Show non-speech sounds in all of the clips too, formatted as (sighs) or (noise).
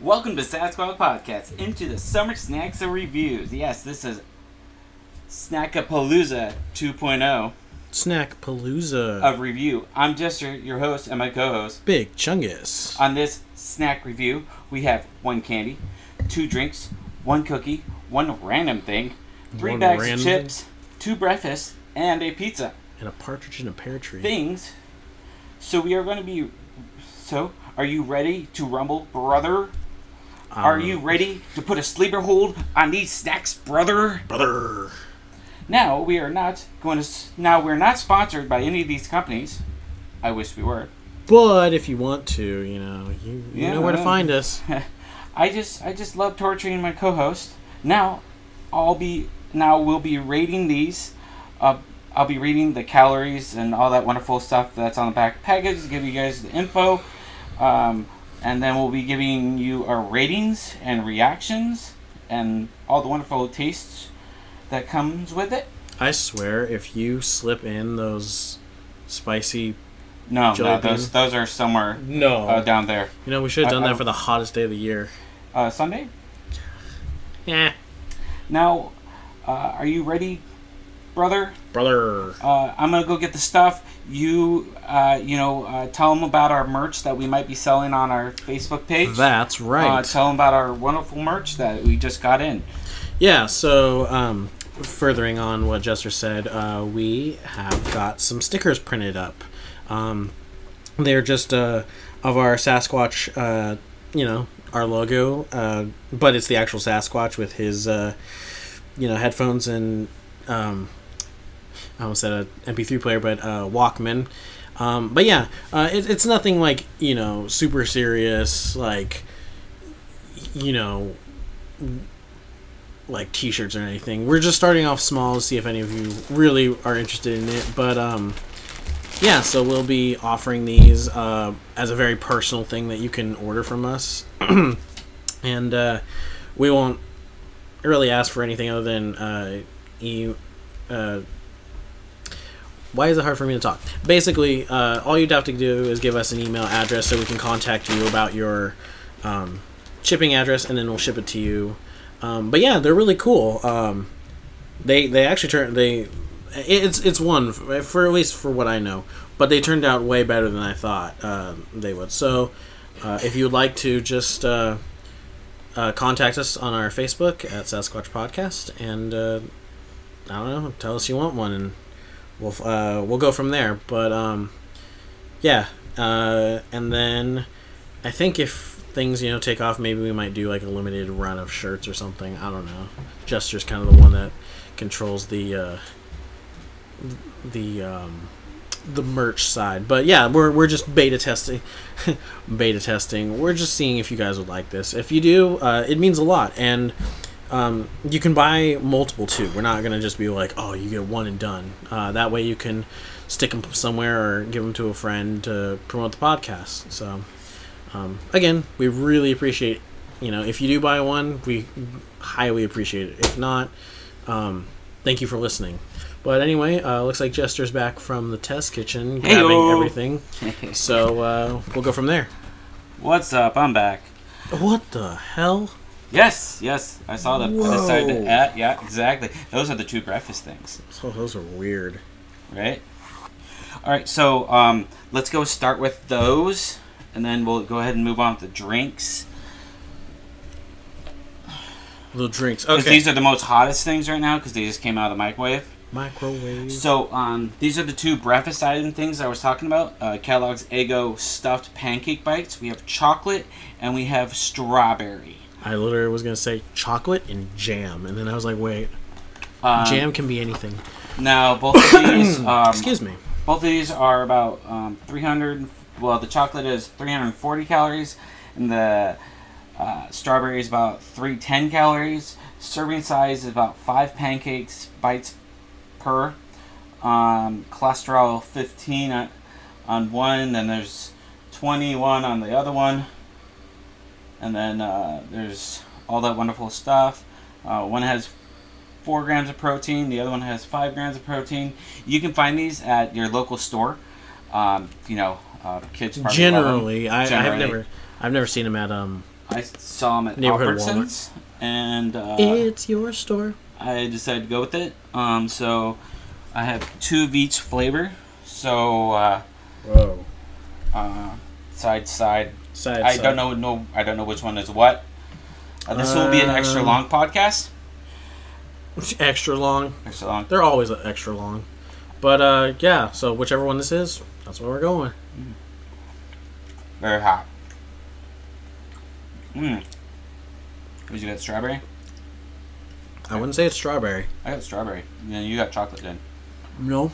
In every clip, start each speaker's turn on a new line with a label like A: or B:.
A: Welcome to Sasquatch Podcast, into the summer snacks and reviews. Yes, this is Snackapalooza 2.0
B: Snack Palooza.
A: of review. I'm Jester, your host, and my co-host.
B: Big Chungus.
A: On this snack review, we have one candy, two drinks, one cookie, one random thing, three
B: One
A: bags of chips, two breakfasts, and a pizza.
B: and a partridge in a pear tree.
A: Things. So we are going to be. So, are you ready to rumble, brother? Are you ready to put a sleeper hold on these snacks, brother?
B: brother?
A: Now we are not going to. Now we're not sponsored by any of these companies. I wish we were.
B: But if you want to, you know, you, you
A: Yeah,
B: know where to find us. (laughs)
A: I just, I just love torturing my co-host. Now, I'll be. Now we'll be rating these. Uh, I'll be reading the calories and all that wonderful stuff that's on the back package. to Give you guys the info. Um, and then we'll be giving you our ratings and reactions and all the wonderful tastes that comes with it.
B: I swear, if you slip in those spicy,
A: No, no, those those are somewhere
B: no,
A: uh, down there.
B: you know, we should have done
A: I
B: that
A: don't-
B: for the hottest day of the year.
A: Uh, Sunday.
B: Yeah,
A: Now, uh, are you ready, brother?
B: brother.
A: Uh, I'm gonna go get the stuff. You, uh, you know, uh, tell them about our merch that we might be selling on our Facebook page.
B: That's
A: Uh,
B: right.
A: tell them about our wonderful merch that we just got in.
B: Yeah, so um, furthering on what Jester said, uh, we have got some stickers printed up. Um, they're just uh, of our Sasquatch, uh, you know, our logo, uh, but it's the actual Sasquatch with his, uh, you know, headphones and um, I almost said a MP3 player, but uh, Walkman. Um, but yeah, uh, it, it's nothing like you know super serious, like you know like t-shirts or anything. We're just starting off small to see if any of you really are interested in it. But um, yeah, so we'll be offering these uh, as a very personal thing that you can order from us, (clears throat) and uh, we won't really ask for anything other than uh, you. Uh, why is it hard for me to talk? Basically, uh, all you'd have to do is give us an email address so we can contact you about your um, shipping address, and then we'll ship it to you. Um, but yeah, they're really cool. Um, they they actually turn they it's it's one for, for at least for what I know, but they turned out way better than I thought uh, they would. So uh, if you would like to just uh, uh, contact us on our Facebook at Sasquatch Podcast, and uh, I don't know, tell us you want one, and we'll uh, we'll go from there. But um, yeah, uh, and then I think if things you know take off, maybe we might do like a limited run of shirts or something. I don't know. Jester's kind of the one that controls the uh, the um, the merch side, but yeah, we're we're just beta testing, (laughs) beta testing. We're just seeing if you guys would like this. If you do, uh, it means a lot, and um, you can buy multiple too. We're not gonna just be like, oh, you get one and done. Uh, that way, you can stick them somewhere or give them to a friend to promote the podcast. So um, again, we really appreciate, you know, if you do buy one, we highly appreciate it. If not, um, thank you for listening. But anyway, uh, looks like Jester's back from the test kitchen, grabbing
A: Heyo.
B: everything. (laughs) So uh, we'll go from there.
A: What's up? I'm back.
B: What the hell?
A: Yes, yes, I saw them. I decided
B: Whoa.
A: to add. Yeah, exactly. Those are the two breakfast things,
B: So those are weird.
A: right? All right, so um, let's go start with those, and then we'll go ahead and move on to drinks.
B: Little drinks. Okay.
A: these are the most hottest things right now because they just came out of the microwave.
B: Microwave.
A: So um, these are the two breakfast item things I was talking about. Uh, Kellogg's Eggo stuffed pancake bites. We have chocolate and we have strawberry.
B: I literally was gonna say chocolate and jam, and then I was like, wait,
A: Um,
B: jam can be anything.
A: Now both of these, (coughs) um,
B: Excuse me.
A: both of these are about um, 300. Well, the chocolate is 340 calories, and the uh, strawberry is about 310 calories. Serving size is about five pancakes bites per. Um, cholesterol 15 on, on one, then there's 21 on the other one, and then uh, there's all that wonderful stuff. Uh, one has four grams of protein. The other one has five grams of protein. You can find these at your local store. Um, you know, uh, kids probably love 'em.
B: Generally, I, I've never, I've never seen them at um,
A: I I saw them at
B: Neighborhood
A: Albertsons, and uh,
B: it's your store.
A: I decided to go with it. Um, so I have two of each flavor. So uh,
B: Whoa.
A: uh, side side.
B: Side,
A: I
B: side.
A: don't know. No, I don't know which one is what. Uh, this will be an extra
B: Um,
A: long podcast. (laughs)
B: Extra long.
A: Extra long.
B: They're always extra long. But uh, yeah. So whichever one this is, that's where we're going.
A: Very hot. Mmm. Did you get strawberry?
B: I wouldn't say it's strawberry.
A: I got strawberry. Yeah, you got chocolate then.
B: No.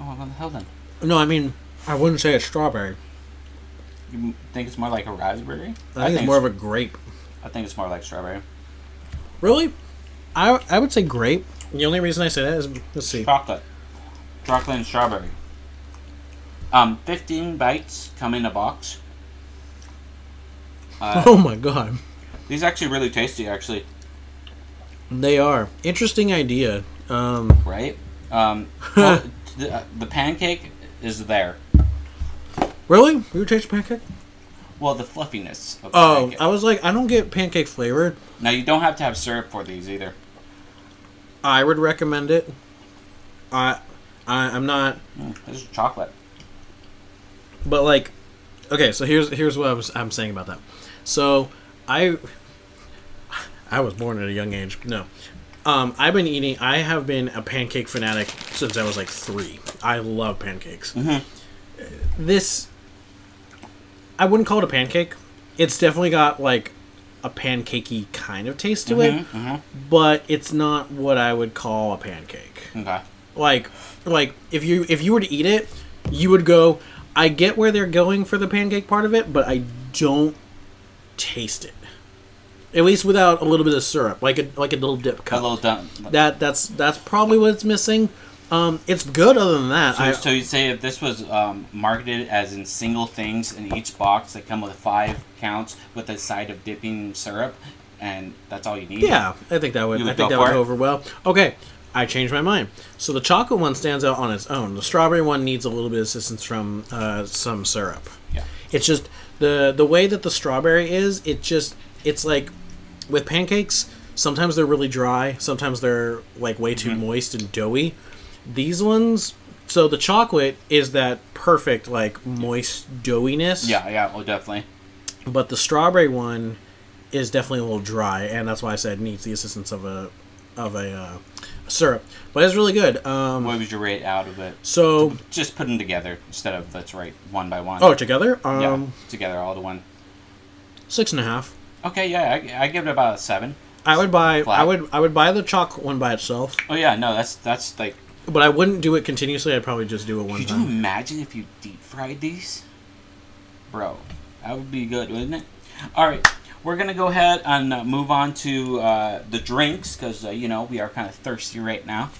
A: Oh, what the hell then?
B: No, I mean, I wouldn't say it's strawberry.
A: You think it's more like a raspberry?
B: I think it's more of a grape.
A: I think it's more like strawberry.
B: Really? I I would say grape. The only reason I say that is let's see.
A: Chocolate. Chocolate and strawberry. Um, 15 bites come in a box. Uh, (laughs)
B: Oh my god,
A: these are actually really tasty, actually,
B: they are interesting idea. Um,
A: right? Um, well, (laughs) the, uh, the pancake is there.
B: Really? You taste pancake?
A: Well, the fluffiness of the
B: Oh,
A: pancake.
B: I was like, I don't get pancake flavored.
A: Now, you don't have to have syrup for these either.
B: I would recommend it. I, I I'm not,
A: Mm, this is chocolate.
B: but like, okay. So here's here's what I was I'm saying about that. So I I was born at a young age. No. Um, I've been eating. I have been a pancake fanatic since I was like three. I love pancakes.
A: Mhm.
B: This, I wouldn't call it a pancake. It's definitely got like a pancakey kind of taste to it,
A: Mhm, mhm.
B: but it's not what I would call a pancake.
A: Okay.
B: Like, like if you if you were to eat it, you would go. I get where they're going for the pancake part of it, but I don't taste it. At least without a little bit of syrup, like a like a little dip
A: A little done.
B: That that's that's probably what it's missing. Um, it's good other than that.
A: So,
B: I,
A: so you say if this was um, marketed as in single things in each box that come with five counts with a side of dipping syrup, and that's all you need.
B: yeah, I think that would
A: You
B: I think that would go over well. Okay, I changed my mind. So the chocolate one stands out on its own. The strawberry one needs a little bit of assistance from uh, some syrup.
A: Yeah.
B: It's just the the way that the strawberry is. It just it's like with pancakes. Sometimes they're really dry. Sometimes they're like way too
A: Mm-hmm.
B: moist and doughy. These ones. So the chocolate is that perfect like moist doughiness.
A: Yeah. Yeah. Well, definitely.
B: But the strawberry one is definitely a little dry, and that's why I said needs the assistance of a of a uh, syrup. But it's really good. Um,
A: What was your rate out of it?
B: so
A: Just put them together instead of let's rate one by one.
B: oh, together,
A: yeah,
B: um,
A: together all to one.
B: six and a half.
A: Okay, yeah, I, I give it about a seven.
B: I would buy.
A: Flat.
B: I would. I would buy the chocolate one by itself,
A: Oh yeah, no, that's that's like.
B: But I wouldn't do it continuously. I'd probably just do it one time.
A: Could you imagine if you deep fried these, bro? That would be good, wouldn't it? All right, we're gonna go ahead and uh, move on to uh, the drinks because uh, you know we are kind of thirsty right now.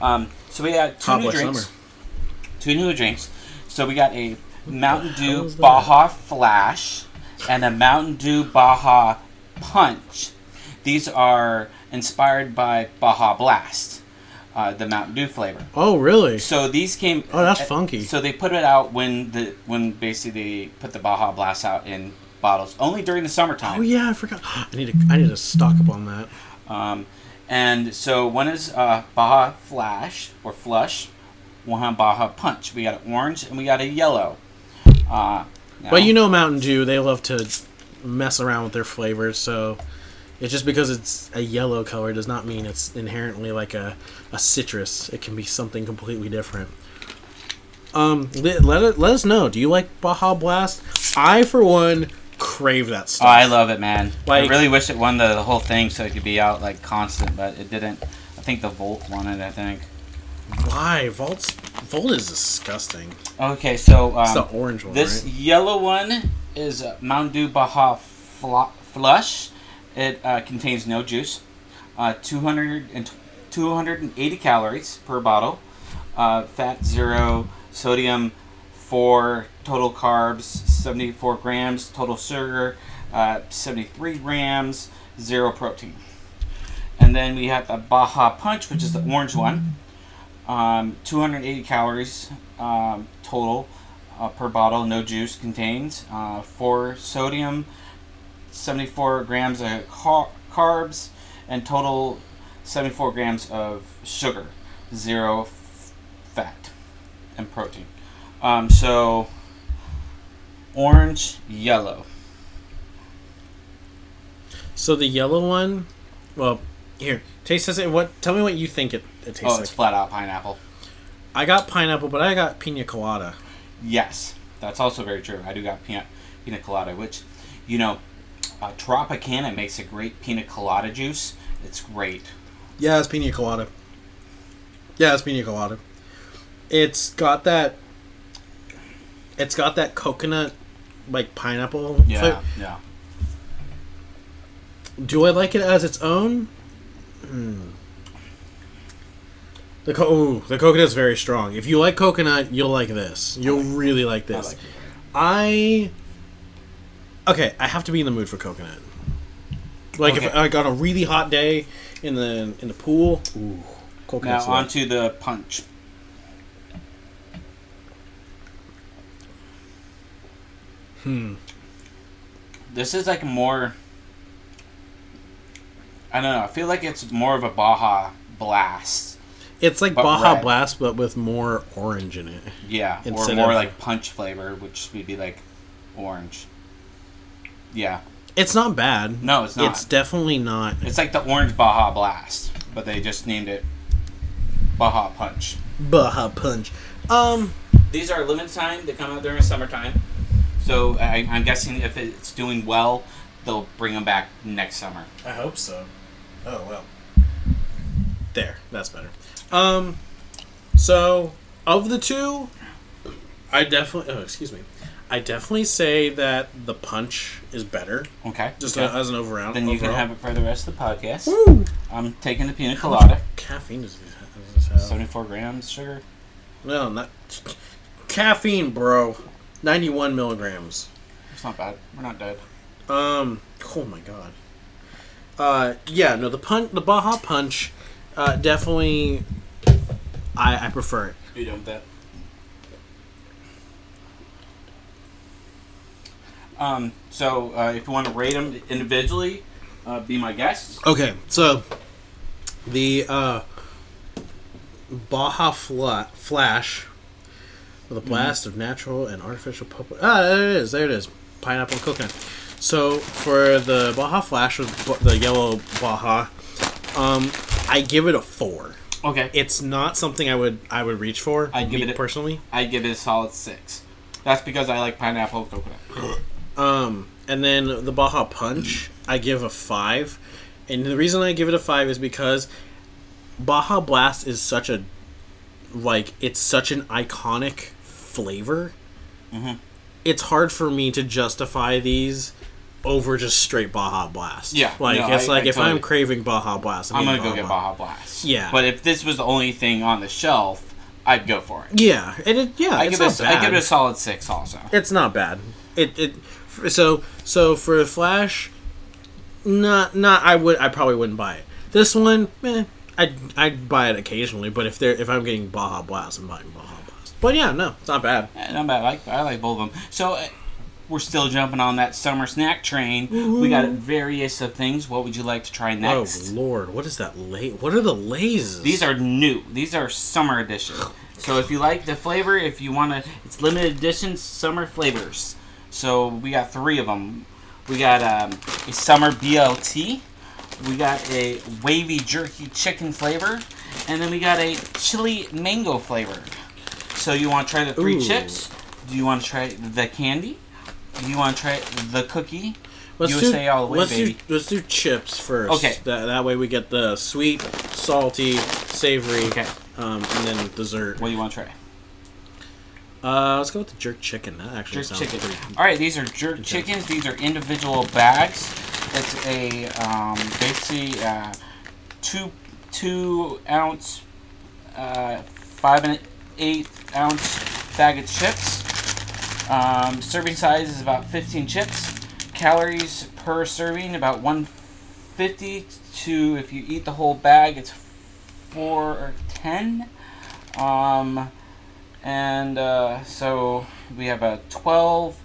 A: Um, so we got two
B: Hot
A: new drinks.
B: summer.
A: Two new drinks. So we got a Mountain Dew? Baja Flash and a Mountain Dew Baja Punch. These are inspired by Baja Blast, uh, the Mountain Dew flavor.
B: Oh, really?
A: So these came.
B: Oh, that's funky.
A: So they put it out when the when basically they put the Baja Blast out in bottles only during the summertime.
B: Oh yeah, I forgot. (gasps) I need to. I need to stock up on that.
A: Um, and so one is uh, Baja Flash or Flush, one Baja Punch. We got an orange and we got a yellow. Uh, now-
B: But you know, Mountain Dew, they love to mess around with their flavors. So it's just because it's a yellow color does not mean it's inherently like a, a citrus. It can be something completely different. Um, let let, it, let us know. Do you like Baja Blast? I, for one, crave that
A: Oh,
B: stuff.
A: I love it, man.
B: Like-
A: I really wish it won the, the whole thing so it could be out like constant, but it didn't. I think the Volt won it. I think.
B: Why? Volt's Volt is disgusting.
A: Okay, so um,
B: It's the orange one,
A: This
B: right?
A: yellow one is Mountain Dew Baja Fla- Flush. It uh, contains no juice. Uh, 200 and 280 calories per bottle. Uh, fat zero. Sodium four. Total carbs 74 grams. Total sugar uh, 73 grams. Zero protein. And then we have the Baja Punch, which is the orange one. Um, 280 calories um, total uh, per bottle. No juice contains uh, four sodium, 74 grams of car- carbs, and total 74 grams of sugar, zero f- fat, and protein. Um, so, orange, yellow.
B: So the yellow one, well, here, taste test it. What? Tell me what you think it, it tastes
A: Oh,
B: like.
A: it's flat out pineapple.
B: I got pineapple, but I got pina colada.
A: Yes, that's also very true. I do got pina, pina colada, which, you know, uh, Tropicana makes a great pina colada juice. It's great.
B: Yeah, it's pina colada. Yeah, it's pina colada. It's got that. It's got that coconut, like pineapple.
A: Yeah,
B: flavor.
A: yeah.
B: Do I like it as its own? Hmm. The co- ooh, the coconut's very strong. If you like coconut, you'll like this. You'll really like
A: I
B: this.
A: like.
B: I okay. I have to be in the mood for coconut. Like if I got a really hot day in the in the pool. Ooh, coconut.
A: Now
B: coconut's
A: on
B: lit.
A: to the punch.
B: Hmm.
A: This is like more. I don't know. I feel like it's more of a Baja Blast.
B: It's like Baja
A: red.
B: Blast, but with more orange in it.
A: Yeah, or more
B: of-
A: like punch flavor, which would be like orange. Yeah.
B: It's not bad.
A: No, it's not.
B: It's definitely not.
A: It's like the orange Baja Blast, but they just named it Baja Punch.
B: Baja Punch. Um,
A: These are limited time. They come out during summertime. So I, I'm guessing if it's doing well, they'll bring them back next summer.
B: I hope so. Oh well. There, that's better. Um, so of the two, I definitely. Oh, excuse me. I definitely say that the punch is better,
A: Okay.
B: just
A: okay.
B: as an overall.
A: then you can have it for the rest of the podcast.
B: Woo!
A: I'm taking the pina colada.
B: caffeine does this does this have?
A: 74 grams sugar.
B: No, not caffeine, bro. Ninety-one milligrams.
A: It's not bad. We're not dead.
B: Um. Oh my god. Uh. Yeah. No. The punch. The Baja Punch. Uh. Definitely. I. I prefer it.
A: You done with that? Um, so uh, if you want to rate them individually, uh, be my guest.
B: Okay. So. The uh. Baja Fla- Flash. With a blast of natural and artificial pop- Ah, there it is. There it is. Pineapple and coconut. So for the Baja Flash with the yellow Baja, um, I give it a four.
A: Okay.
B: it's not something I would I would reach for.
A: I'd give it a-
B: personally.
A: I'd give it a solid six. That's because I like pineapple coconut. (clears throat)
B: Um, and then the Baja Punch, I give a five, and the reason I give it a five is because Baja Blast is such a like it's such an iconic flavor.
A: Mhm.
B: It's hard for me to justify these over just straight Baja Blast.
A: Yeah,
B: like
A: no,
B: it's
A: I-
B: like
A: I
B: if I'm craving Baja Blast,
A: I'm
B: eating
A: gonna go get Baja Blast.
B: Yeah.
A: But if this was the only thing on the shelf, I'd go for it.
B: Yeah, and it yeah,
A: I
B: it's
A: give it. a-
B: bad.
A: I give it a solid six. Also.
B: it's not bad. It it so so for a Flash, not not I would I probably wouldn't buy it. This one, eh, I I'd buy it occasionally, but if they're if I'm getting Baja Blast, I'm buying Baja Blast. But yeah, no, it's not bad.
A: Eh, Not bad. I like I like both of them. So uh, we're still jumping on that summer snack train. We got various of things. What would you like to try next?
B: Oh lord, what is that lay? What are the lasers?
A: These are new. These are summer edition. (sighs) So if you like the flavor, if you want to, it's limited edition summer flavors. So we got three of them. We got um, a summer BLT. We got a wavy jerky chicken flavor, and then we got a chili mango flavor. So you want to try the three
B: Ooh.
A: chips? Do you want to try the candy? Do you want to try the cookie?
B: let's
A: USA
B: do,
A: all the way,
B: let's
A: baby.
B: do let's do chips first.
A: Okay.
B: that that way we get the sweet, salty, savory,
A: Okay.
B: um, and then dessert.
A: What do you want to try?
B: Uh, let's go with the jerk chicken. That actually
A: Jerk
B: sounds
A: chicken.
B: pretty.
A: All right, these are jerk chickens. These are individual bags. It's a um, basically uh, two two ounce, uh, five and eight ounce bag of chips. Um, serving size is about 15 chips. Calories per serving about 150 to if you eat the whole bag, it's four or ten. Um, and uh, so we have a 12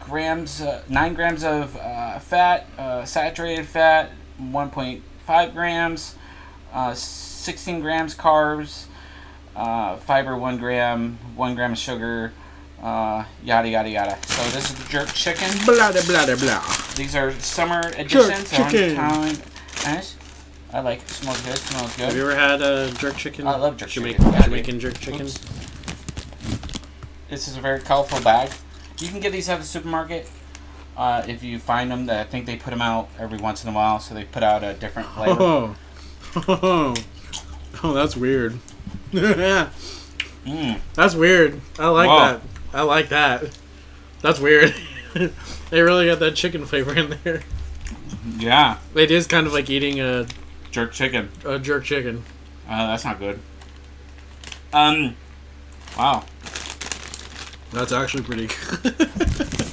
A: grams, uh, nine grams of uh, fat, uh, saturated fat, 1.5 grams, uh, 16 grams carbs, uh, fiber one gram, one gram of sugar, uh, yada yada yada. So this is the jerk chicken.
B: Blah blah blah blah.
A: These are summer editions. They're
B: chicken.
A: Nice. I like it. Smells good. Smells good.
B: Have you ever had a jerk chicken?
A: I love jerk
B: Jamaican,
A: chicken.
B: Jamaican jerk chicken.
A: Oops. This is a very colorful bag. You can get these at the supermarket. Uh, if you find them, I think they put them out every once in a while, so they put out a different (laughs) flavor.
B: Oh. (laughs) oh, oh, that's weird. (laughs)
A: Mm.
B: that's weird. I like
A: Whoa.
B: that. I like that. That's weird. they really got that chicken flavor in there.
A: Yeah,
B: It is kind of like eating a,
A: jerk chicken.
B: a jerk chicken.
A: Uh, that's not good. Um, wow.
B: That's actually pretty good. (laughs)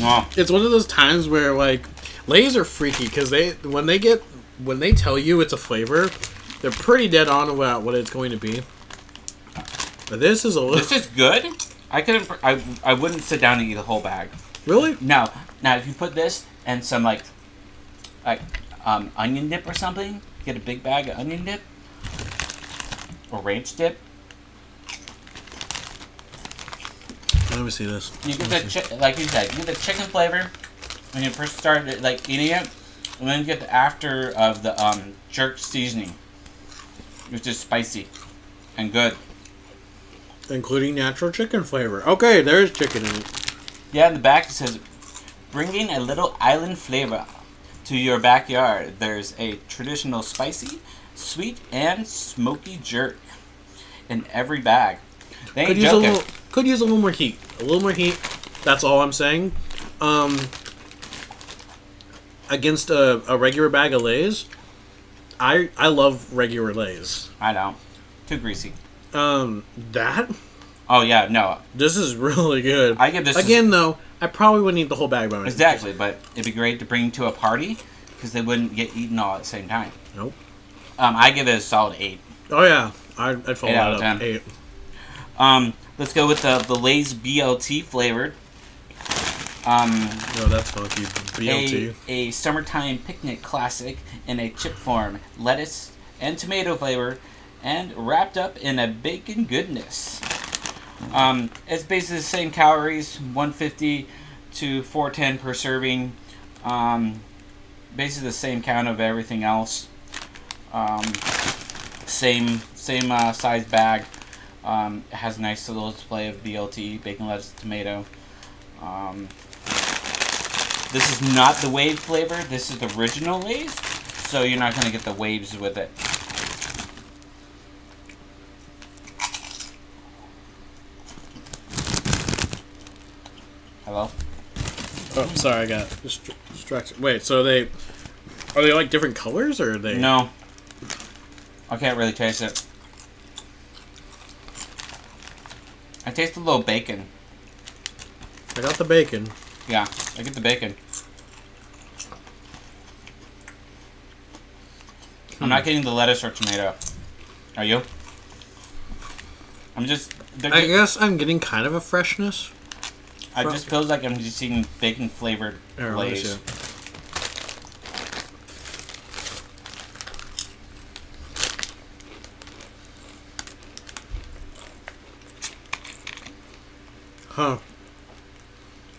A: Wow.
B: it's one of those times where like Lay's are freaky because they when they get when they tell you it's a flavor, they're pretty dead on about what it's going to be. But this is a
A: This is good. I couldn't. I, I wouldn't sit down and eat the whole bag.
B: really.
A: Now, now if you put this and some like, like, um, onion dip or something, get a big bag of onion dip or ranch dip.
B: Let me see this.
A: You get the chi- like you said, you get the chicken flavor when you first start like eating it, and then you get the after of the um, jerk seasoning, which is spicy and good.
B: Including natural chicken flavor. Okay, there's chicken in it.
A: Yeah, in the back it says, bringing a little island flavor to your backyard. There's a traditional spicy, sweet, and smoky jerk in every bag. They
B: Could use a little. Could use a little more heat. A little more heat. That's all I'm saying. Um, against a, a regular bag of Lay's, I I love regular Lay's.
A: I know. Too greasy.
B: Um, that
A: Oh yeah, no,
B: this is really good.
A: I give this
B: again though. I probably wouldn't eat the whole bag by myself.
A: exactly. But it'd be great to bring to a party because they wouldn't get eaten all at the same time.
B: Nope.
A: Um, I give it a solid eight.
B: Oh yeah, I'd, I'd follow
A: Eight out
B: that
A: of
B: up.
A: 10.
B: Eight.
A: Um, let's go with the the Lay's BLT flavored. Um,
B: No, that's funky. BLT.
A: a, a summertime picnic classic in a chip form, lettuce and tomato flavor, and wrapped up in a bacon goodness. Um, it's basically the same calories, 150 to 410 per serving. Um, basically the same count of everything else. Um, same same uh, size bag. Um, it has a nice little display of BLT, bacon, lettuce, tomato. Um, this is not the wave flavor. This is the original Lay's, so you're not gonna get the waves with it. Hello.
B: Oh, sorry, I got distracted. Wait, so they are they like different colors or are they?
A: No. I can't really taste it. I taste a little bacon.
B: I got the bacon.
A: Yeah, I get the bacon. I'm not hmm. getting the lettuce or tomato. Are you? I'm just.
B: I guess I'm getting kind of a freshness.
A: I just feels like I'm just eating bacon flavored
B: Here, let me
A: Lay's.
B: see. Huh.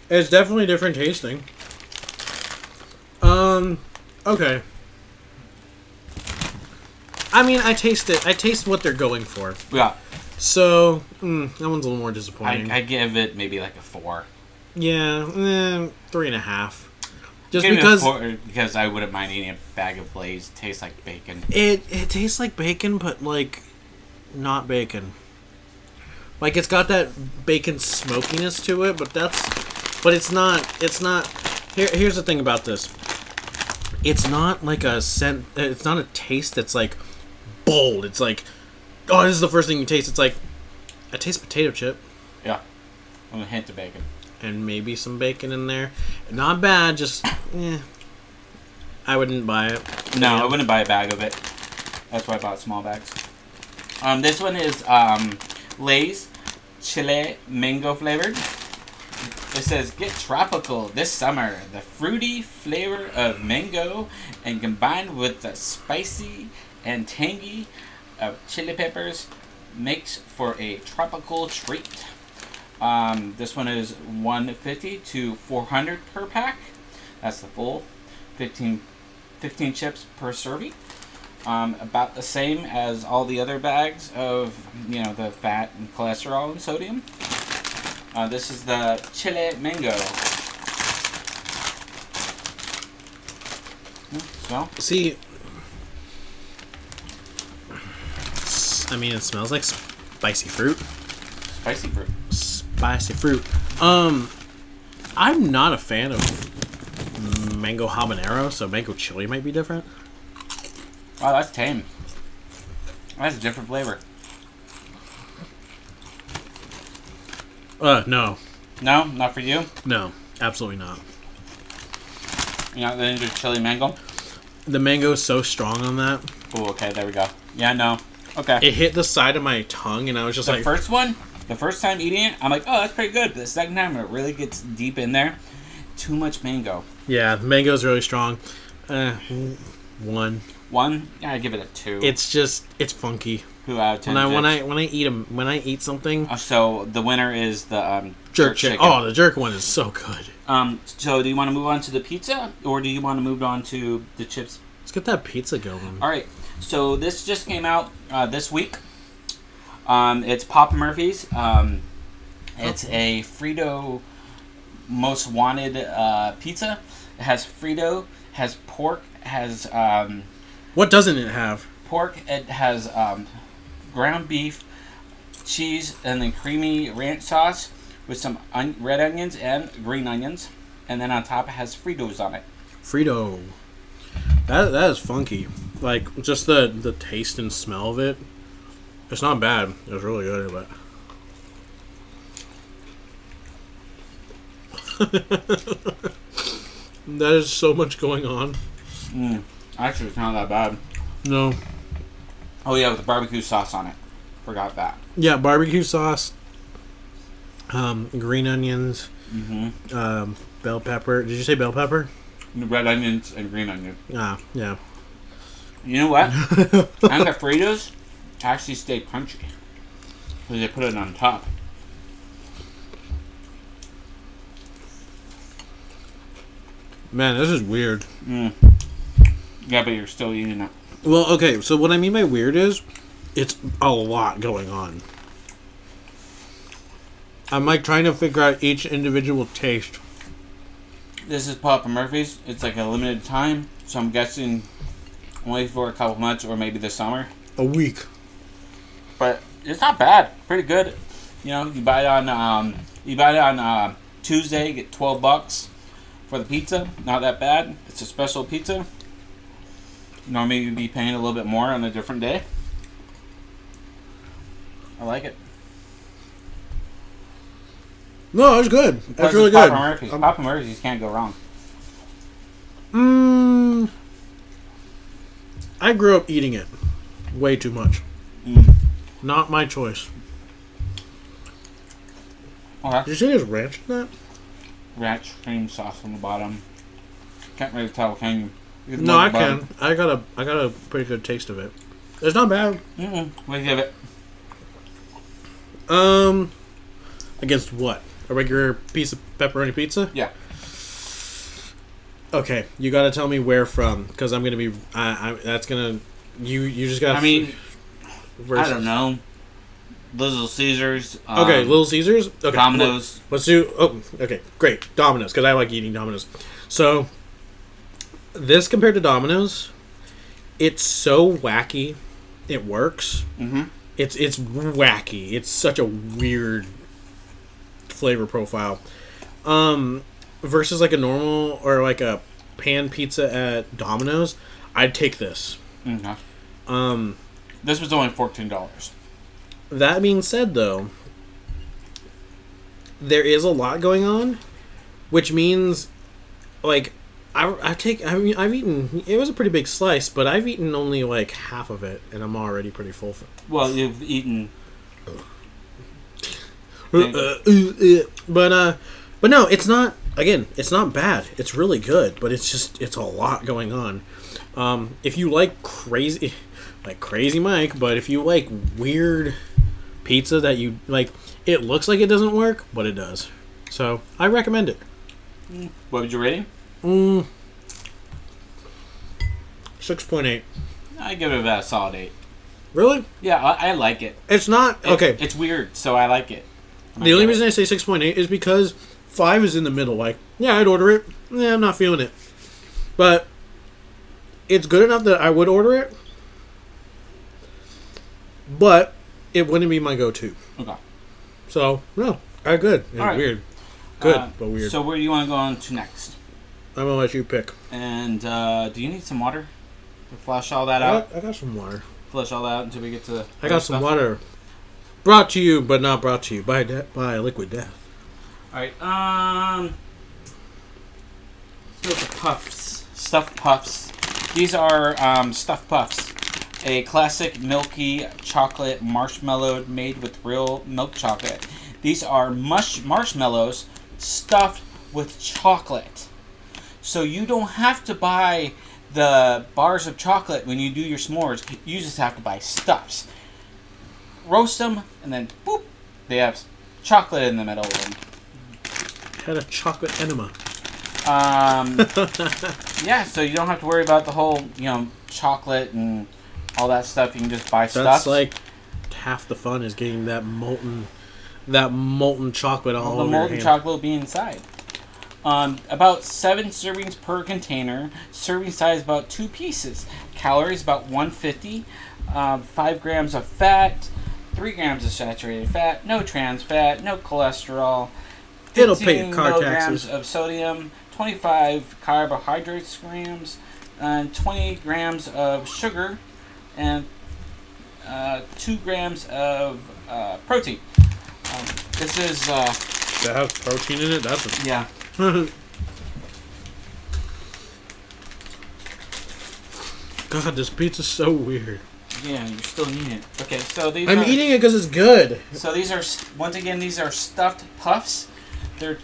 B: It's definitely different tasting. Um, okay. I mean, I taste it. I taste what they're going for.
A: Yeah,
B: So, mm, that one's a little more disappointing.
A: I give it maybe like a four.
B: yeah, eh, three and a half. Just
A: Give
B: because
A: because I wouldn't mind eating a bag of Lay's. Tastes like bacon.
B: it it tastes like bacon, but like not bacon. Like it's got that bacon smokiness to it, but that's but it's not it's not here here's the thing about this. It's not like a scent it's not a taste that's like bold. It's like oh, this is the first thing you taste. It's like I taste potato chip
A: Yeah, with a hint of bacon.
B: and maybe some bacon in there. Not bad, just eh. I wouldn't buy it.
A: No, I wouldn't buy a bag of it. That's why I bought small bags. Um, this one is um, Lay's chile mango flavored. It says get tropical this summer. The fruity flavor of mango and combined with the spicy and tangy of chili peppers makes for a tropical treat. Um, this one is 150 to 400 per pack. That's the full 15, 15 chips per serving. Um, about the same as all the other bags of you know the fat and cholesterol and sodium. Uh, this is the chile mango. Hmm, So
B: See, I mean, it smells like spicy fruit.
A: spicy fruit.
B: Spicy fruit. Um, I'm not a fan of mango habanero, so mango chili might be different.
A: Wow, that's tame. That's a different flavor.
B: Uh, no,
A: No, not for you.
B: no, absolutely not.
A: You're not into chili mango.
B: The mango is so strong on that.
A: Oh, okay, there we go. Yeah, no. Okay.
B: It hit the side of my tongue, and I was just like the
A: first one, the first time eating it, I'm like, oh, that's pretty good. But the second time, it really gets deep in there. Too much mango.
B: yeah, the mango is really strong. Uh, one.
A: One, yeah, I give it a two.
B: It's just, it's funky.
A: two out of ten.
B: When I when I when I eat 'em- when I eat something,
A: Uh, so the winner is the um,
B: jerk chicken. Oh, the jerk one is so good.
A: Um. So do you want to move on to the pizza, or do you want to move on to the chips?
B: Let's get that pizza going.
A: All right. So this just came out uh, this week. Um, it's Papa Murphy's. Um, it's a Frito Most Wanted uh, pizza. It has Frito, has pork, has um,
B: What doesn't it have?
A: pork. It has um, ground beef, cheese, and then creamy ranch sauce with some on- red onions and green onions. And then on top it has Fritos on it.
B: Frito. That that is funky. Like just the the taste and smell of it. It's not bad. It's really good, but (laughs) that is so much going on.
A: Mm. Actually, it's not that bad.
B: No.
A: Oh yeah, with the barbecue sauce on it. Forgot that.
B: Yeah, barbecue sauce, um, green onions,
A: Mm-hmm.
B: um, bell pepper. Did you say bell pepper?
A: Red onions and green onion.
B: Ah, yeah.
A: You know what? (laughs) and the Fritos actually stay crunchy because they put it on top.
B: Man, this is weird.
A: Mm. Yeah, but you're still eating it.
B: Well, okay, so what I mean by weird is it's a lot going on. I'm like trying to figure out each individual taste.
A: This is Papa Murphy's. It's like a limited time, so I'm guessing only for a couple months or maybe this summer.
B: A week.
A: But it's not bad. Pretty good. You know, you buy it on um, you buy it on uh, Tuesday, get twelve bucks for the pizza. Not that bad. It's a special pizza. Normally you'd be paying a little bit more on a different day. I like it.
B: No, it's good. That's
A: Plus,
B: really
A: it's
B: good.
A: Papa Murphy's.
B: Um,
A: Papa Murphy's can't go wrong.
B: mm, I grew up eating it way too much.
A: Mm.
B: Not my choice.
A: Okay.
B: Did you say there's ranch in that?
A: Ranch cream sauce on the bottom. Can't really tell, can you?
B: No, I can. I got a I got a pretty good taste of it. It's not bad.
A: Mm-mm. What do you give it?
B: Um, against what? A regular piece of pepperoni pizza?
A: Yeah.
B: Okay, you got to tell me where from, because I'm gonna be. I, I that's gonna. You you just got.
A: I mean, I don't know. Little Caesars. Um,
B: Okay, Little Caesars. Okay,
A: Domino's.
B: Let's do. Oh, okay, great. Domino's, because I like eating Domino's. So, this compared to Domino's, it's so wacky. It works.
A: Mm-hmm.
B: It's it's wacky. It's such a weird flavor profile. Um, versus like a normal or like a pan pizza at Domino's, I'd take this.
A: Okay.
B: Um,
A: This was only fourteen dollars.
B: that being said, though, there is a lot going on, which means, like, I, I take I mean I've eaten it was a pretty big slice, but I've eaten only like half of it, and I'm already pretty full. For,
A: Well, you've eaten.
B: but uh, But no, it's not. Again, it's not bad. It's really good, but it's just it's a lot going on. Um, if you like crazy, (laughs) like crazy Mike, but if you like weird pizza that you like, it looks like it doesn't work, but it does. So I recommend it.
A: What would you rate it?
B: Mm, Six point eight.
A: I give it about a solid eight.
B: Really?
A: Yeah, I, I like it.
B: It's not
A: It-
B: okay.
A: It's weird, so I like it.
B: The only reason I say 6.8 is because 5 is in the middle. Like, yeah, I'd order it. Yeah, I'm not feeling it. But it's good enough that I would order it. But it wouldn't be my go to.
A: Okay.
B: So, no, I good. It's
A: All right.
B: weird. Good,
A: Uh,
B: but weird.
A: So where do you want to go on to next?
B: I'm to let you pick.
A: And uh, do you need some water to flush all that
B: I
A: out?
B: got, I got some water.
A: Flush all that out until we get to the.
B: I got some
A: stuff?
B: water. Brought to you, but not brought to you by de- by Liquid Death.
A: All right. Um. So the puffs, stuffed puffs. These are um, stuffed puffs. A classic milky chocolate marshmallow made with real milk chocolate. These are mush marshmallows stuffed with chocolate. So you don't have to buy the bars of chocolate when you do your s'mores. You just have to buy stuffs. Roast them, and then boop, they have chocolate in the middle of them.
B: Had a chocolate enema.
A: Um, (laughs) yeah, so you don't have to worry about the whole, you know, chocolate and all that stuff. You can just buy stuff.
B: That's like half the fun is getting that molten, that molten chocolate all over
A: the molten chocolate will be inside. Um, about seven servings per container. Serving size about two pieces. Calories about 150. Um, five grams of fat. Three grams of saturated fat. No trans fat. No cholesterol.
B: It'll pay
A: 15
B: car
A: milligrams
B: taxes.
A: of sodium. 25 carbohydrates grams. And 20 grams of sugar. And uh, two grams of uh, protein. Um, this is. Uh,
B: That has protein in it. That's
A: yeah. (laughs)
B: God, this pizza's so weird.
A: Yeah, you're still eating it. Okay, so these
B: I'm
A: are,
B: eating it because it's good.
A: So these are once again these are stuffed puffs. They're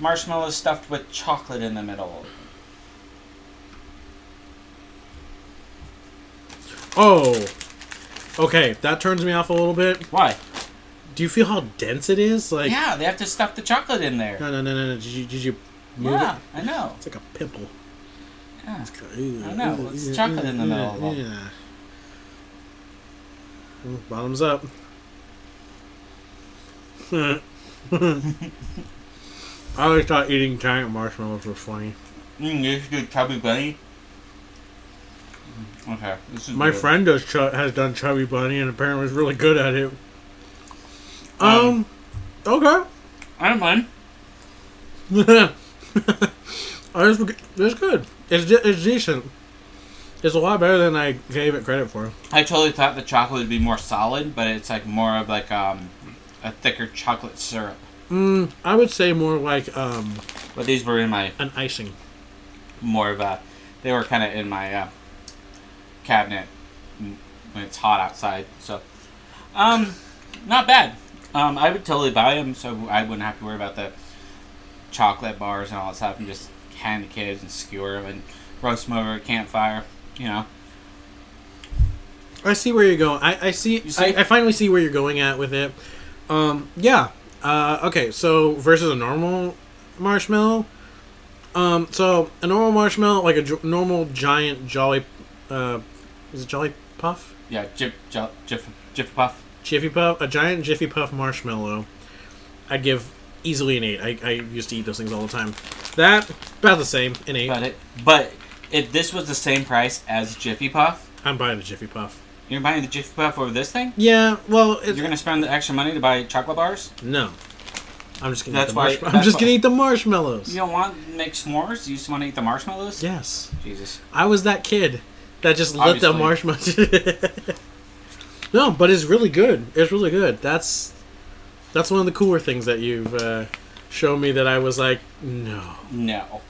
A: marshmallows stuffed with chocolate in the middle.
B: Oh, okay, that turns me off a little bit.
A: Why?
B: Do you feel how dense it is? Like,
A: yeah, they have to stuff the chocolate in there.
B: no, no, no, no, no. Did you, did you move
A: yeah,
B: it?
A: I know.
B: It's like a pimple.
A: Yeah.
B: I
A: know, it's chocolate in the middle of.
B: Yeah. Well, Bottoms up. (laughs) I always thought eating giant marshmallows was funny.
A: Mm, you should do chubby bunny. Okay, this is
B: My
A: good.
B: friend does chu- has done chubby bunny and apparently is really good at it. Um,
A: Um,
B: okay.
A: I don't mind. (laughs)
B: It's, it's good. It's it's decent. It's a lot better than I gave it credit for.
A: I totally thought the chocolate would be more solid, but it's like more of like um, a thicker chocolate syrup.
B: Mm, I would say more like um
A: But these were in my
B: an icing.
A: more of a. They were kind of in my uh, cabinet when it's hot outside. So, um, not bad. Um, I would totally buy them, so I wouldn't have to worry about the chocolate bars and all that stuff, and just hand the kids and skewer them and roast them over a campfire. You know,
B: I see where you're going. I, I see,
A: see?
B: I, I finally see where you're going at with it. Um, yeah. Uh, okay, so versus a normal marshmallow. Um, so a normal marshmallow, like a j- normal giant jolly, uh, is it Jolly Puff?
A: yeah, Jif, Jif, Jif, Puff.
B: Jiffy Puff, a giant Jiffy Puff marshmallow. I'd give easily an eight. I, I used to eat those things all the time. That about the same, an eight.
A: But it, but if this was the same price as Jiffy Puff,
B: I'm buying the Jiffy Puff.
A: you're buying the Jiffy Puff over this thing.
B: Yeah, well,
A: You're gonna spend the extra money to buy chocolate bars.
B: no. I'm just gonna
A: That's
B: eat the
A: why-
B: marshmallows. I'm just
A: why-
B: gonna eat the marshmallows.
A: You don't want to make s'mores? You just want to eat the marshmallows?
B: Yes,
A: Jesus.
B: I was that kid that just lit the marshmallows. (laughs) no, but it's really good. It's really good. That's that's one of the cooler things that you've uh, shown me that I was like, no.
A: No.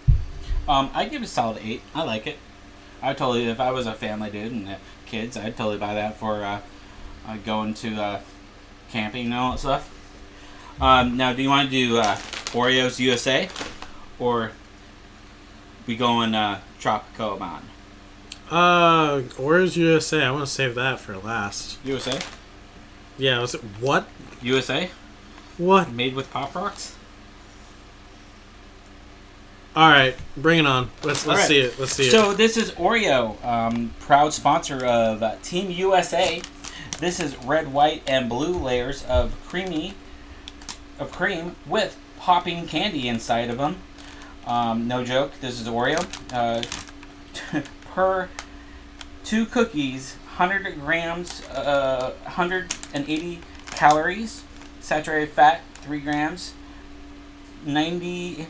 A: Um, I give it a solid eight. I like it. I totally, if I was a family dude and kids, I'd totally buy that for uh, uh, going to uh, camping and all that stuff. Um, now, do you want to do uh, Oreos USA, or we going uh, Tropico Mountain?
B: Uh, Oreos USA. I want to save that for last.
A: USA.
B: Yeah. Was it what?
A: USA.
B: What?
A: Made with Pop Rocks.
B: All right, bring it on. Let's let's
A: right.
B: see it. Let's see it.
A: So this is Oreo, um, proud sponsor of uh, Team USA. This is red, white, and blue layers of creamy, of cream with popping candy inside of them. Um, no joke. This is Oreo. Uh, (laughs) per two cookies, 100 grams, uh, 180 calories, saturated fat 3 grams, 90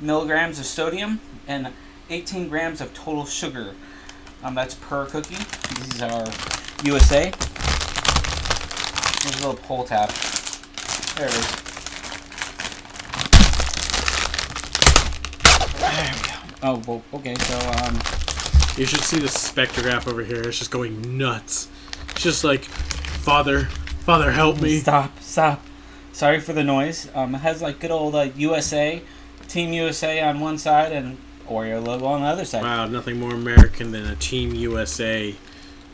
A: milligrams of sodium, and 18 grams of total sugar. Um, that's per cookie. These are USA. Here's a little pull tab. There it is. There we go. Oh, well, okay, so, um.
B: You should see the spectrograph over here. It's just going nuts. It's just like, Father, Father, help me.
A: Stop, stop. Sorry for the noise. Um, it has like good old like USA, Team USA on one side and Oreo logo on the other side.
B: Wow, nothing more American than a Team USA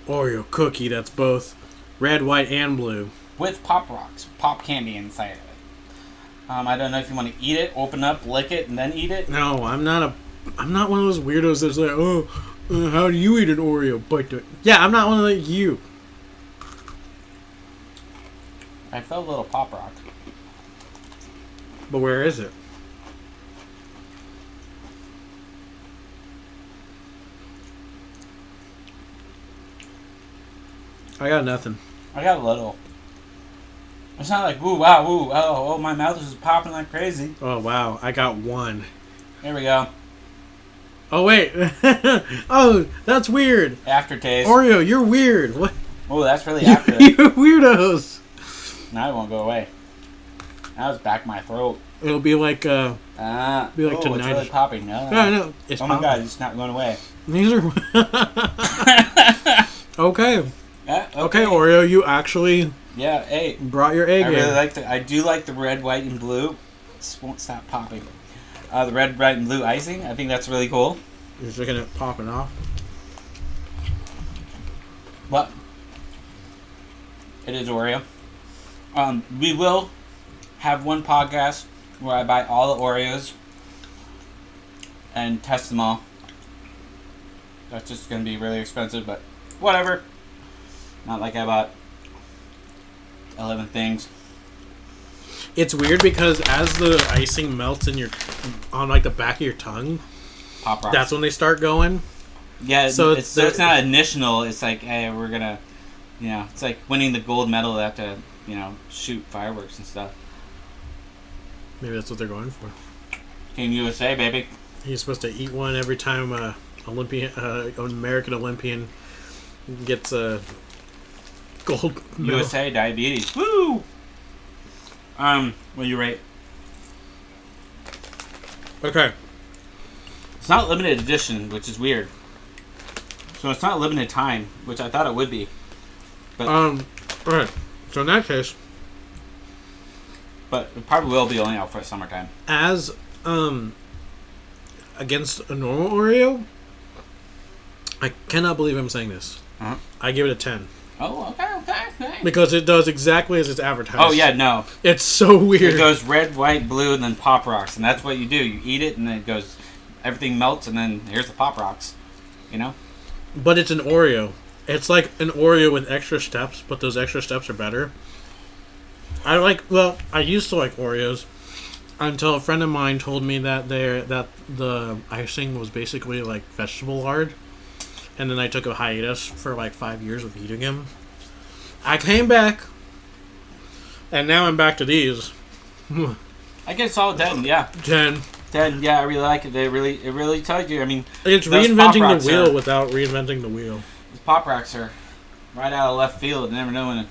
B: Oreo cookie that's both red, white, and blue.
A: With Pop Rocks, pop candy inside of it. Um, I don't know if you want to eat it, open up, lick it, and then eat it.
B: No, I'm not a. I'm not one of those weirdos that's like, oh, uh, how do you eat an Oreo? Bite it. Yeah, I'm not one of like you.
A: I felt a little Pop Rock.
B: But where is it? I got nothing.
A: I got a little. It's not like woo wow woo oh oh my mouth is popping like crazy.
B: Oh wow, I got one.
A: There we go.
B: Oh wait. (laughs) oh, that's weird.
A: Aftertaste.
B: Oreo, you're weird. What?
A: oh, that's really (laughs) after.
B: you're weirdos.
A: now it won't go away. Now it's back my throat.
B: It'll be like uh.
A: Ah,
B: Be like
A: oh, it's really popping. No,
B: No, no, it's
A: oh my god, it's not going away.
B: These are (laughs) okay.
A: Yeah,
B: Okay, Oreo, you actually
A: Yeah, hey,
B: brought your A
A: I
B: game.
A: really like the. I do like the red, white, and blue. This won't stop popping. Uh, the red, white, and blue icing. I think that's really cool.
B: You're just looking at popping off.
A: What? it is Oreo. Um, we will have one podcast where I buy all the Oreos and test them all. That's just gonna be really expensive, but whatever. Not like I bought eleven things.
B: It's weird because as the icing melts in your on like the back of your tongue,
A: Pop rocks.
B: that's when they start going.
A: Yeah,
B: So it's
A: it's, so it's not initial. It's like, hey, we're gonna, you know, it's like winning the gold medal. They have to, you know, shoot fireworks and stuff.
B: Maybe that's what they're going for.
A: Team USA, baby.
B: You're supposed to eat one every time a Olympian, uh, an American Olympian gets a gold medal.
A: USA diabetes. Woo! Um, what do you rate?
B: Okay.
A: It's not limited edition, which is weird. So it's not limited time, which I thought it would be,
B: But Um. Right. So in that case,
A: but it probably will be only out for summertime.
B: as um against a normal Oreo, I cannot believe I'm saying this.
A: Uh-huh.
B: I give it a ten
A: Oh, okay, okay, okay.
B: because it does exactly as it's advertised.
A: Oh yeah, no.
B: it's so weird.
A: It goes red, white, blue, and then pop rocks, and that's what you do. You eat it, and then it goes, everything melts, and then here's the pop rocks. You know?
B: but it's an Oreo. It's like an Oreo with extra steps, but those extra steps are better. I like. Well, I used to like Oreos until a friend of mine told me that they that the icing was basically like vegetable lard, and then I took a hiatus for like five years of eating him. I came back, and now I'm back to these.
A: I get solid ten. Yeah,
B: Ten.
A: ten. Yeah, I really like it. They really, it really tells you. I mean,
B: It's reinventing the wheel
A: are-
B: without reinventing the wheel.
A: these pop rocks are right out of left field. You never know when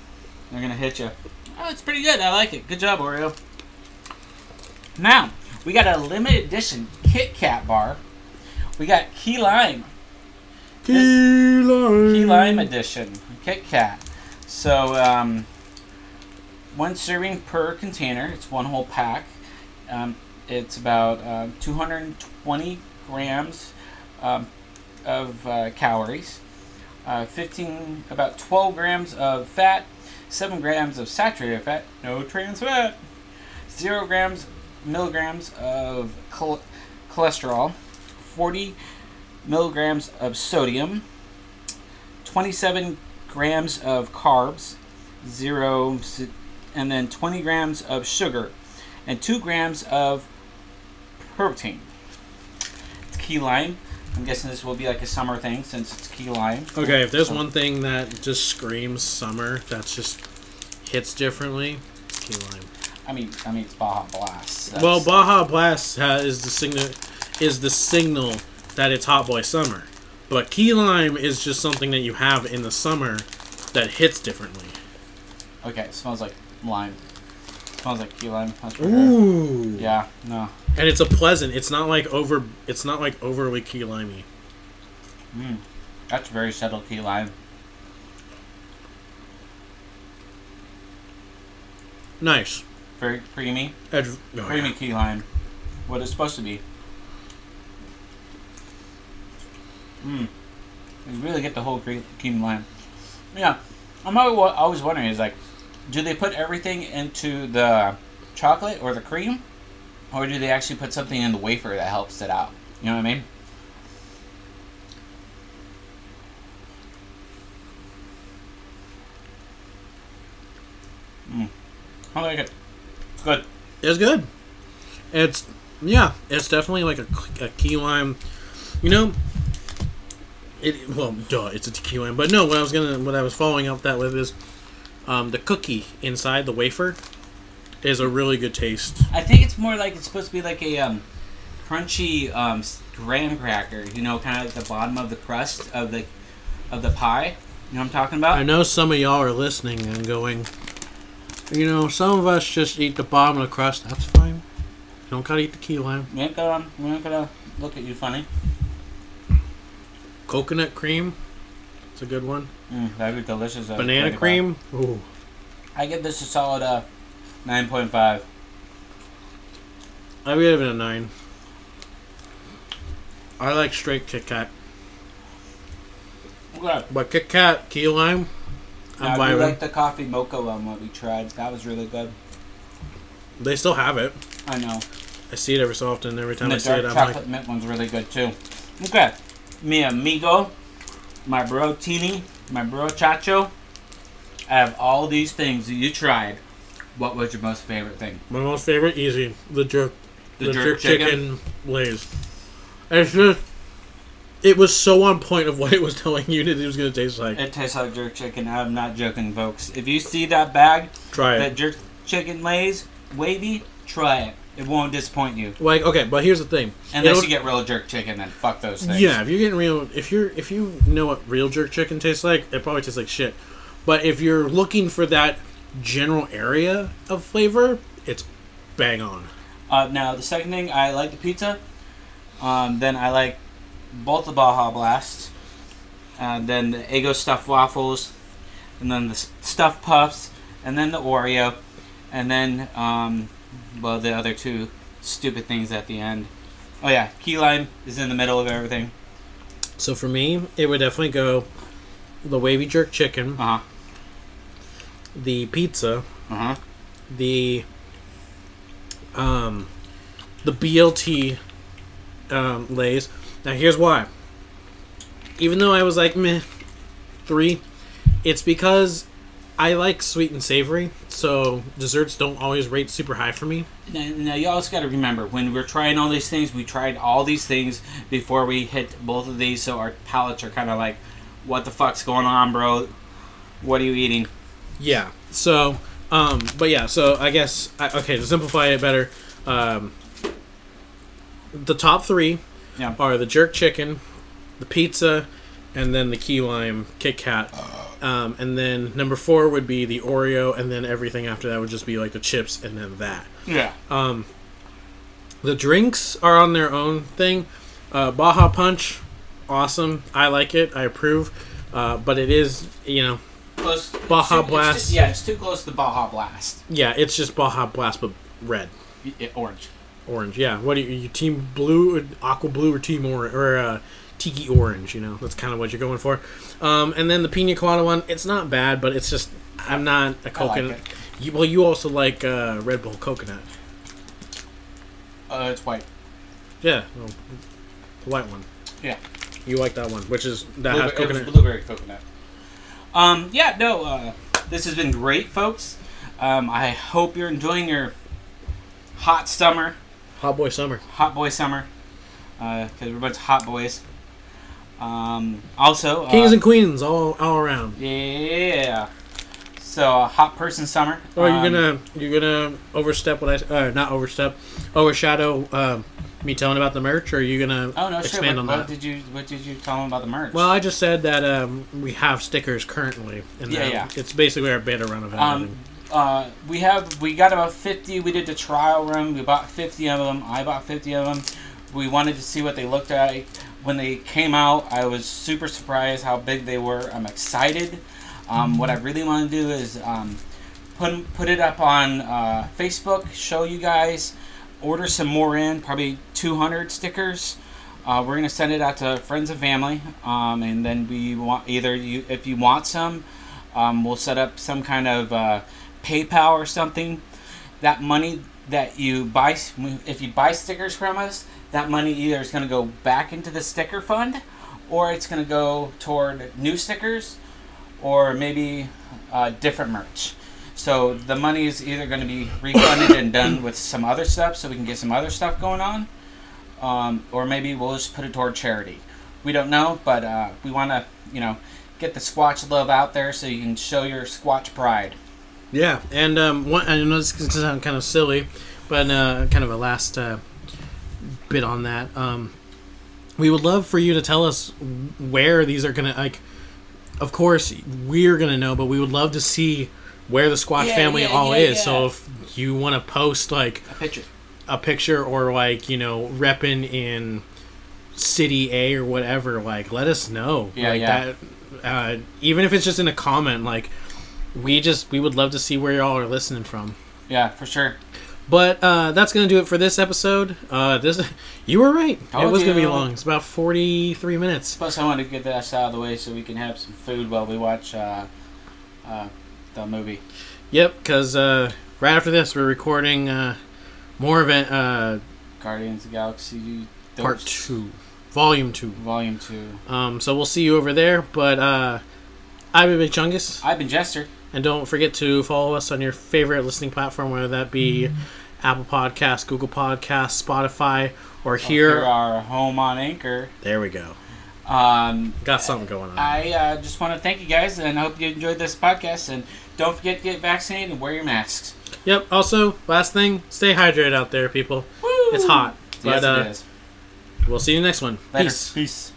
A: they're gonna hit you. Oh, it's pretty good. I like it. Good job, Oreo. Now we got a limited edition Kit Kat bar. We got key lime.
B: Key lime.
A: Key lime edition Kit Kat. So um, one serving per container. It's one whole pack. Um, It's about um, 220 grams um, of uh, calories, uh, 15, about 12 grams of fat, 7 grams of saturated fat, no trans fat, 0 grams, milligrams of chol- cholesterol, 40 milligrams of sodium, 27 grams of carbs, zero, and then 20 grams of sugar, and 2 grams of protein. It's key lime. I'm guessing this will be like a summer thing since it's key lime.
B: Okay, if there's one thing that just screams summer, that's just hits differently. It's key lime.
A: I mean, I mean it's Baja Blast. That's-
B: Well, Baja Blast uh, ha- is the signal is the signal that it's Hot Boy Summer, but key lime is just something that you have in the summer that hits differently.
A: Okay, it smells like lime. smells like key lime. That's for sure.
B: Ooh.
A: Yeah, no.
B: And it's a pleasant. It's not like over. It's not like overly key limey.
A: Mm, that's very subtle key lime.
B: Nice.
A: Very creamy.
B: Ed- oh,
A: Creamy
B: yeah.
A: key lime. What it's supposed to be. Mmm. You really get the whole cre- key lime. Yeah. I'm always, always wondering is like, do they put everything into the chocolate or the cream? Or do they actually put something in the wafer that helps it out? You know what I mean? Mm. I like it. It's good.
B: It's good. It's yeah. It's definitely like a, a key lime. You know. It well, duh. It's a lime, but no. What I was gonna, what I was following up that with is, um, the cookie inside the wafer, is a really good taste.
A: I think it's more like it's supposed to be like a um, crunchy um, graham cracker. You know, kind of like the bottom of the crust of the of the pie. You know what I'm talking about?
B: I know some of y'all are listening and going, you know, some of us just eat the bottom of the crust. That's fine. You don't gotta eat the key lime.
A: We ain't gonna we ain't gonna look at you funny.
B: Coconut cream. It's a good one.
A: Mm, that'd be delicious. uh,
B: Banana
A: bar.
B: cream. Ooh.
A: I give this a solid uh, nine point five.
B: I would give it a nine. I like straight Kit Kat,
A: Okay.
B: but Kit Kat key lime. I'm
A: I like the coffee mocha one that we tried. That was really good.
B: They still have it.
A: I know.
B: I see it every so often. Every time I see it,
A: dark
B: I'm
A: chocolate mint one's really good too. Okay. Mi amigo, my bro Tini, my bro Chacho. Out of all these things that you tried, what was your most favorite thing?
B: my most favorite, easy, the jerk,
A: The jerk chicken?
B: lays. It's just, it was so on point of what it was telling you that it was gonna taste like.
A: It tastes like jerk chicken. I'm not joking, folks. If you see that bag,
B: Try it.
A: that jerk chicken lays wavy, try it. It won't disappoint you.
B: Like, okay, but here's the thing.
A: Unless
B: It'll-
A: you get real jerk chicken, then fuck those things.
B: Yeah, if you're getting real, if you're if you know what real jerk chicken tastes like, it probably tastes like shit. But if you're looking for that general area of flavor, it's bang on.
A: Uh, now the second thing, I like the pizza. Um, then I like both the Baja Blasts. And then the Eggo stuffed waffles. And then the stuffed puffs. And then the Oreo. And then, um, well, the other two stupid things at the end. Oh yeah, key lime is in the middle of everything.
B: So for me, it would definitely go the wavy jerk chicken,
A: Uh huh.
B: the pizza,
A: Uh huh.
B: the um, the BLT um, lays. Now here's why. Even though I was like meh three, it's because I like sweet and savory, so desserts don't always rate super high for me.
A: Now, now you also got to remember when we're trying all these things, we tried all these things before we hit both of these, so our palates are kind of like, "What the fuck's going on, bro? What are you eating?"
B: Yeah. So, um, but yeah. So I guess I, okay to simplify it better. Um, the top three
A: Yeah.
B: are the jerk chicken, the pizza, and then the key lime Kit Kat. Um, and then number four would be the Oreo, and then everything after that would just be like the chips, and then that.
A: Yeah.
B: Um, the drinks are on their own thing. Uh, Baja Punch, awesome. I like it. I approve. Uh, but it is, you know,
A: Close.
B: Baja
A: it's too- it's
B: Blast.
A: just- yeah, it's too close to Baja Blast.
B: yeah, it's just Baja Blast, but red.
A: Y- Orange.
B: Orange, yeah. What are you, you team blue, aqua blue, or team orange, or uh, tiki orange? You know, that's kind of what you're going for. Um, and then the pina colada one, it's not bad, but it's just I'm not a coconut.
A: it.
B: you, well, you also like uh, Red Bull coconut.
A: Uh, it's white.
B: Yeah, well, the white one.
A: Yeah.
B: You like that one, which is that has coconut.
A: blueberry coconut. Um, yeah, no, uh, this has been great, folks. Um, I hope you're enjoying your hot summer,
B: Hot boy summer.
A: hot boy summer, because bunch of hot boys. Um, also,
B: Kings
A: uh,
B: and queens all all around.
A: yeah. So, uh, hot person summer.
B: You're
A: Um,
B: gonna you're gonna overstep what I uh, not overstep, overshadow uh, me telling about the merch, or are you gonna
A: Oh no, shit!
B: expand
A: What,
B: on
A: what
B: that?
A: did you What did you tell them about the merch?
B: Well, I just said that um, we have stickers currently, and
A: Yeah, yeah.
B: it's basically our beta run of
A: Um, uh, we have we got about fifty. We did the trial run. We bought fifty of them. I bought fifty of them. We wanted to see what they looked like when they came out. I was super surprised how big they were. I'm excited. Um, what I really want to do is um, put put it up on uh, Facebook. Show you guys. Order some more in. Probably 200 stickers. Uh, we're gonna send it out to friends and family, um, and then we want either you if you want some, um, we'll set up some kind of uh, PayPal or something. That money that you buy, if you buy stickers from us, that money either is gonna go back into the sticker fund, or it's gonna go toward new stickers, or maybe uh, different merch. So the money is either going to be refunded and done with some other stuff, so we can get some other stuff going on, um, or maybe we'll just put it toward charity. We don't know, but uh, we want to, you know, get the Squatch love out there so you can show your Squatch pride.
B: Yeah, and um, one, I know this is going to sound kind of silly, but uh, kind of a last uh, bit on that. Um, we would love for you to tell us where these are going to like. Of course, we're going to know, but we would love to see where the Squatch
A: Yeah,
B: family
A: yeah,
B: all
A: yeah,
B: is.
A: yeah.
B: So if you want to post like
A: A picture.
B: a picture or like you know repping in city A or whatever, like let us know.
A: Yeah,
B: like
A: yeah.
B: that. Uh, even if it's just in a comment, like we just we would love to see where y'all are listening from.
A: Yeah, for sure.
B: But uh, that's gonna do it for this episode. Uh, this (laughs) you were right. it
A: Told
B: was gonna be long. It's about forty three minutes.
A: Plus, I want to get this out of the way so we can have some food while we watch uh, uh, the movie.
B: Yep, because uh, right after this we're recording uh, more event uh,
A: Guardians of the Galaxy
B: part two, volume two.
A: Volume 2.
B: Um, so we'll see you over there. But uh, I've been Big Chungus.
A: I've been Jester.
B: And don't forget to follow us on your favorite listening platform, whether that be Apple Podcasts, Google Podcasts, Spotify, or
A: Here
B: here.
A: our home on Anchor.
B: There we go.
A: Um,
B: Got something going on.
A: I uh, just want to thank you guys and I hope you enjoyed this podcast. And don't forget to get vaccinated and wear your masks.
B: Yep. Also, last thing, stay hydrated out there, people.
A: Woo!
B: It's hot.
A: Yes,
B: But uh,
A: it is.
B: we'll see you next one.
A: Later.
B: Peace.
A: Peace.